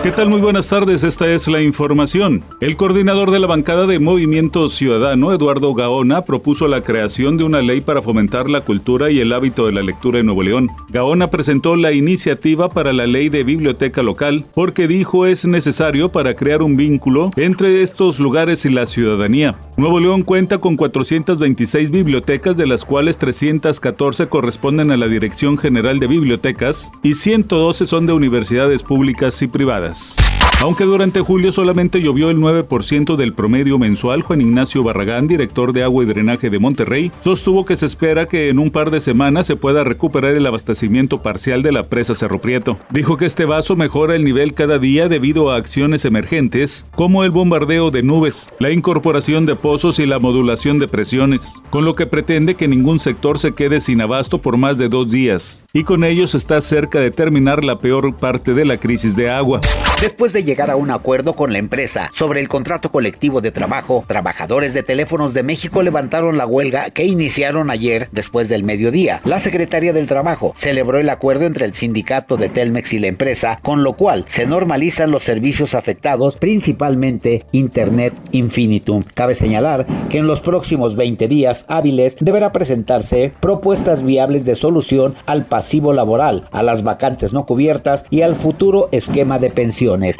¿Qué tal? Muy buenas tardes, esta es la información. El coordinador de la bancada de Movimiento Ciudadano, Eduardo Gaona, propuso la creación de una ley para fomentar la cultura y el hábito de la lectura en Nuevo León. Gaona presentó la iniciativa para la ley de biblioteca local porque dijo es necesario para crear un vínculo entre estos lugares y la ciudadanía. Nuevo León cuenta con 426 bibliotecas, de las cuales 314 corresponden a la Dirección General de Bibliotecas y 112 son de universidades públicas y privadas. this. Aunque durante julio solamente llovió el 9% del promedio mensual, Juan Ignacio Barragán, director de agua y drenaje de Monterrey, sostuvo que se espera que en un par de semanas se pueda recuperar el abastecimiento parcial de la presa Cerro Prieto. Dijo que este vaso mejora el nivel cada día debido a acciones emergentes como el bombardeo de nubes, la incorporación de pozos y la modulación de presiones, con lo que pretende que ningún sector se quede sin abasto por más de dos días, y con ellos está cerca de terminar la peor parte de la crisis de agua. Después de llegar a un acuerdo con la empresa sobre el contrato colectivo de trabajo, trabajadores de Teléfonos de México levantaron la huelga que iniciaron ayer después del mediodía. La Secretaría del Trabajo celebró el acuerdo entre el sindicato de Telmex y la empresa, con lo cual se normalizan los servicios afectados, principalmente Internet Infinitum. Cabe señalar que en los próximos 20 días hábiles deberá presentarse propuestas viables de solución al pasivo laboral, a las vacantes no cubiertas y al futuro esquema de pensiones.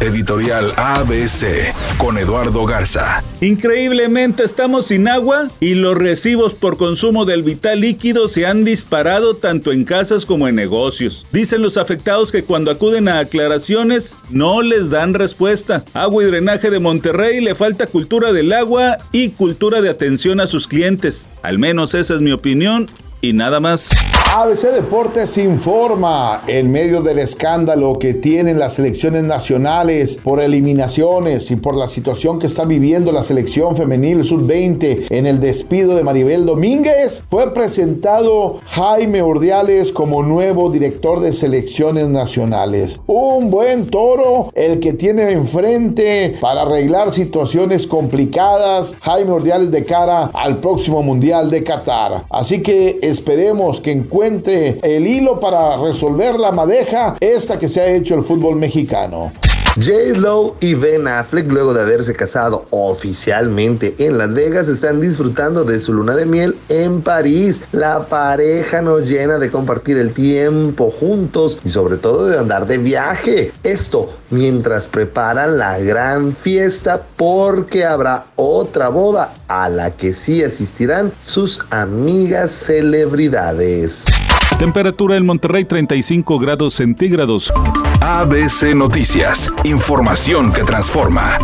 Editorial ABC con Eduardo Garza. Increíblemente estamos sin agua y los recibos por consumo del vital líquido se han disparado tanto en casas como en negocios. Dicen los afectados que cuando acuden a aclaraciones no les dan respuesta. Agua y drenaje de Monterrey le falta cultura del agua y cultura de atención a sus clientes. Al menos esa es mi opinión y nada más. ABC Deportes informa en medio del escándalo que tienen las selecciones nacionales por eliminaciones y por la situación que está viviendo la selección femenil sub-20 en el despido de Maribel Domínguez. Fue presentado Jaime Urdiales como nuevo director de selecciones nacionales. Un buen toro el que tiene enfrente para arreglar situaciones complicadas Jaime Urdiales de cara al próximo Mundial de Qatar. Así que esperemos que encuentre el hilo para resolver la madeja esta que se ha hecho el fútbol mexicano. J-Lo y Ben Affleck, luego de haberse casado oficialmente en Las Vegas, están disfrutando de su luna de miel en París. La pareja no llena de compartir el tiempo juntos y sobre todo de andar de viaje. Esto mientras preparan la gran fiesta porque habrá otra boda a la que sí asistirán sus amigas celebridades. Temperatura en Monterrey 35 grados centígrados. ABC Noticias, información que transforma.